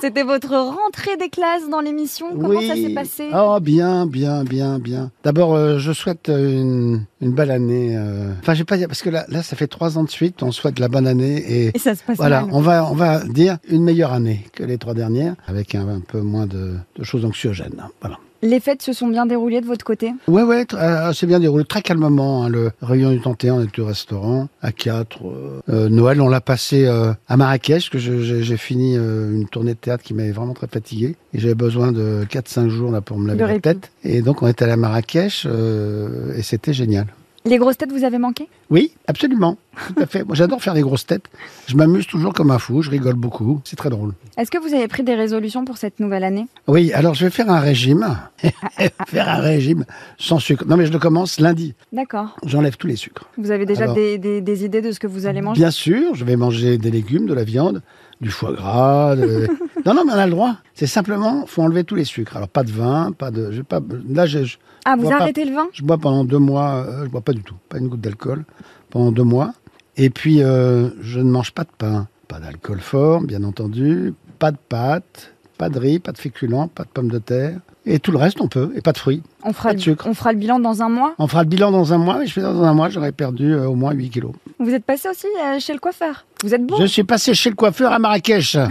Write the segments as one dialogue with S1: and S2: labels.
S1: C'était votre rentrée des classes dans l'émission. Comment ça s'est passé?
S2: Oh, bien, bien, bien, bien. D'abord, euh, je souhaite euh, une, une belle année. euh. Enfin, je vais pas dire, parce que là, là, ça fait trois ans de suite, on souhaite la bonne année. Et,
S1: Et ça se passe
S2: voilà,
S1: mal.
S2: on va, on va dire une meilleure année que les trois dernières, avec un, un peu moins de, de choses anxiogènes. Voilà.
S1: Les fêtes se sont bien déroulées de votre côté?
S2: Ouais, ouais, euh, c'est bien déroulé, très calmement. hein, le réunion du 31, on était au restaurant, à 4. Noël, on l'a passé euh, à Marrakech, parce que j'ai fini euh, une tournée de théâtre qui m'avait vraiment très fatigué. Et j'avais besoin de 4-5 jours là, pour me laver la tête. Et donc, on était allé à Marrakech, euh, et c'était génial.
S1: Les grosses têtes vous avez manqué?
S2: Oui, absolument. Tout à fait. Moi, j'adore faire des grosses têtes. Je m'amuse toujours comme un fou, je rigole beaucoup. C'est très drôle.
S1: Est-ce que vous avez pris des résolutions pour cette nouvelle année?
S2: Oui, alors je vais faire un régime. faire un régime sans sucre. Non, mais je le commence lundi.
S1: D'accord.
S2: J'enlève tous les sucres.
S1: Vous avez déjà
S2: Alors-
S1: des, des- des idées de ce que vous allez manger?
S2: Bien sûr, je vais manger des légumes, de la viande, du foie gras. de- non, non, mais on a le droit. C'est simplement, faut enlever tous les sucres. Alors pas de vin, pas de. Pas. Là, je, je,
S1: Ah, vous
S2: pas-
S1: arrêtez le vin?
S2: je bois pendant deux mois. euh, je bois pas du tout, pas une goutte d'alcool pendant deux mois. Et puis, euh, je ne mange pas de pain, pas d'alcool fort, bien entendu, pas de pâtes, pas de riz, pas de féculents, pas de pommes de terre. Et tout le reste, on peut. Et pas de fruits.
S1: on fera,
S2: pas de
S1: le,
S2: sucre.
S1: on fera le bilan dans un mois?
S2: On fera le bilan dans un mois. Et je fais dans un mois, j'aurais perdu euh, au moins 8 kilos.
S1: Vous êtes passé aussi euh, chez le coiffeur? Vous êtes bon
S2: Je suis passé chez le coiffeur à Marrakech.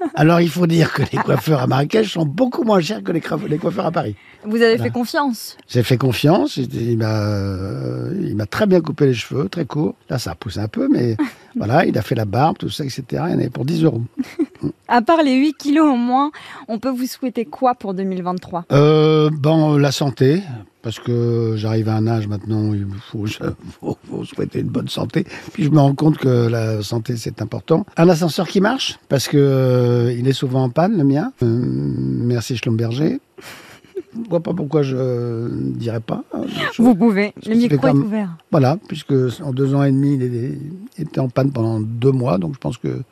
S2: Alors il faut dire que les coiffeurs à Marrakech sont beaucoup moins chers que les, coiffeurs à Paris.
S1: Vous avez
S2: Voilà.
S1: fait confiance.
S2: J'ai fait confiance, il il m'a euh, il m'a très bien coupé les cheveux, très courts. Là ça a poussé un peu, mais voilà, il a fait la barbe, tout ça, etc. Il y en avait pour 10 euros.
S1: À part les 8 kilos en moins, on peut vous souhaiter quoi pour 2023
S2: Euh, bon, la santé, parce que j'arrive à un âge maintenant où il faut, je- faut, faut souhaiter une bonne santé. Puis je me rends compte que la santé c'est important. Un ascenseur qui marche, parce que euh, il est souvent en panne, le mien. Euh, merci Schlumberger. Je vois pas pourquoi je ne dirais pas. hein.
S1: Vous pouvez. Le micro est ouvert.
S2: Voilà, puisque en deux ans et demi, il était en panne pendant deux mois, donc je pense que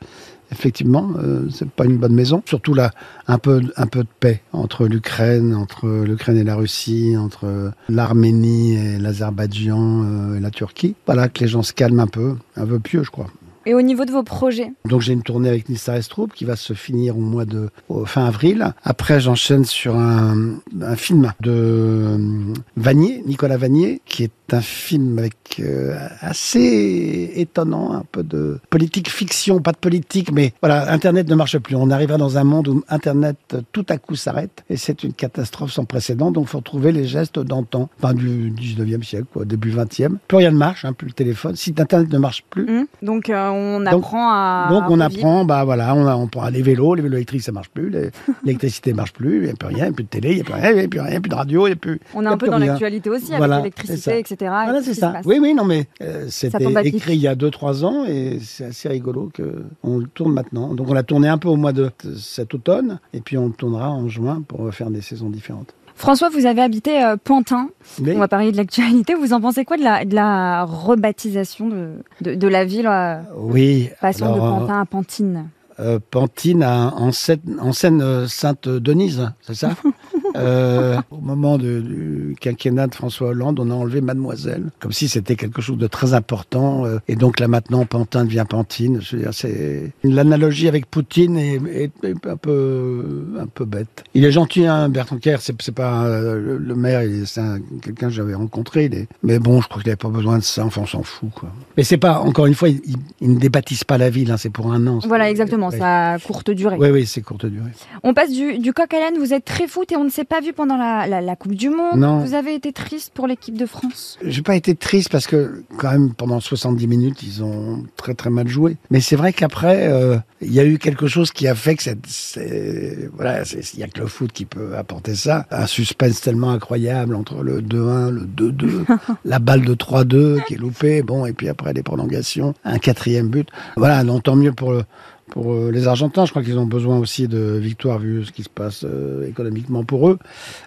S2: effectivement, euh, c'est pas une bonne maison. Surtout là, un peu, un peu de paix entre l'Ukraine, entre l'Ukraine et la Russie, entre l'Arménie et l'Azerbaïdjan euh, et la Turquie. Voilà, que les gens se calment un peu, un peu pieux, je crois.
S1: Et au niveau de vos projets
S2: Donc j'ai une tournée avec Nissa Estrup qui va se finir au mois de au fin avril. Après j'enchaîne sur un, un film de euh, Vanier, Nicolas Vanier, qui est un film avec euh, assez étonnant, un peu de politique fiction, pas de politique, mais voilà, Internet ne marche plus. On arrivera dans un monde où Internet euh, tout à coup s'arrête et c'est une catastrophe sans précédent. Donc faut retrouver les gestes d'antan, enfin du 19e siècle, quoi, début 20e. Plus rien ne marche, hein, plus le téléphone. Si Internet ne marche plus,
S1: Hmm Donc euh, on
S2: Donc-
S1: apprend à.
S2: donc on apprend, bah voilà, on, a- on prend les vélos, les vélos électriques ça marche plus, l'électricité marche plus, il n'y a plus rien, il n'y a plus de télé, il n'y a plus rien, il n'y a plus rien, de radio, il n'y a plus.
S1: On est un peu dans l'actualité aussi avec l'électricité, etc. et
S2: Voilà, c'est ça. Oui, oui, non, mais euh, c'était écrit il y a 2-3 ans et c'est assez rigolo que on le tourne maintenant. Donc on l'a tourné un peu au mois de cet automne et puis on le tournera en juin pour faire des saisons différentes.
S1: François, vous avez habité euh, Pantin.
S2: Mais
S1: On va parler de l'actualité. Vous en pensez quoi de la, de la rebaptisation de, de, de la ville euh,
S2: oui,
S1: passant de Pantin à Pantine
S2: euh, Pantine à- en en Seine euh, Sainte-Denise, c'est ça? Euh, Au moment de- du quinquennat de François Hollande, on a enlevé Mademoiselle, comme si c'était quelque chose de très important. euh, et donc là maintenant, Pantin devient Pantine. C'est l'analogie avec Poutine est, est- est un peu un peu bête. Il est gentil, hein, Bertrand Kerr. C'est pas euh, le, le maire, c'est un- quelqu'un que j'avais rencontré. Il est, mais bon, je crois qu'il n'avait pas besoin de ça. Enfin, on s'en fout, quoi. Mais c'est pas encore une fois, il, il- il ne débâtissent pas la ville. hein, c'est pour un an.
S1: Voilà, exactement.
S2: Ouais.
S1: Ça a courte durée.
S2: Oui, oui, c'est courte durée.
S1: On passe du, du coq à l'âne. Vous êtes très foot et on ne s'est pas vu pendant la, la, la Coupe du Monde.
S2: Non.
S1: Vous avez été triste pour l'équipe de France.
S2: J'ai pas été triste parce que quand même pendant 70 minutes ils ont très très mal joué. Mais c'est vrai qu'après euh, il y a eu quelque chose qui a fait que cette, c'est- voilà, il y a que le foot qui peut apporter ça. Un suspense tellement incroyable entre le 2-1, le 2-2, la balle de 3-2 qui est loupée, bon et puis après les prolongations, un quatrième but. Voilà, non tant mieux pour le pour euh, les Argentins, je crois qu'ils ont besoin aussi de victoire vu ce qui se passe euh, économiquement pour eux.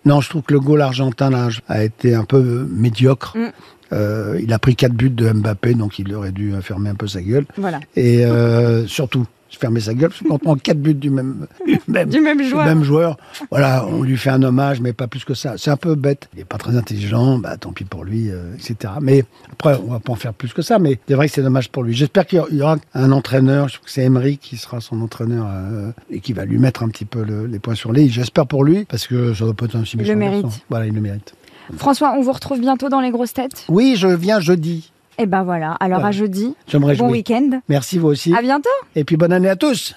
S2: Non, je trouve que le goal argentin là, a été un peu médiocre.
S1: Mm.
S2: Euh, il a pris quatre buts de Mbappé, donc il aurait dû fermer un peu sa gueule.
S1: Voilà.
S2: Et euh, surtout, fermer sa gueule, parce qu'on prend quatre buts du même, même,
S1: Du même joueur.
S2: même joueur. Voilà, on lui fait un hommage, mais pas plus que ça. C'est un peu bête. Il est pas très intelligent, bah tant pis pour lui, euh, etc. Mais après, on va pas en faire plus que ça. Mais c'est vrai que c'est dommage pour lui. J'espère qu'il y aura un entraîneur. Je trouve que c'est Emery qui sera son entraîneur euh, et qui va lui mettre un petit peu le- les points sur les. J'espère pour lui, parce que ça doit pas être un si
S1: Il
S2: méchant
S1: le mérite.
S2: Voilà, il le mérite.
S1: François, on vous retrouve bientôt dans les grosses têtes.
S2: Oui, je viens jeudi.
S1: Et ben voilà. Alors
S2: Voilà.
S1: à jeudi.
S2: Je me réjouis.
S1: Bon week-end.
S2: Merci vous aussi.
S1: À bientôt.
S2: Et puis bonne année à tous.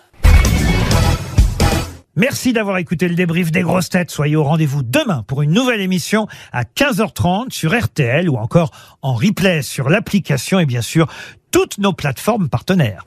S3: Merci d'avoir écouté le débrief des grosses têtes. Soyez au rendez-vous demain pour une nouvelle émission à 15h30 sur RTL ou encore en replay sur l'application et bien sûr toutes nos plateformes partenaires.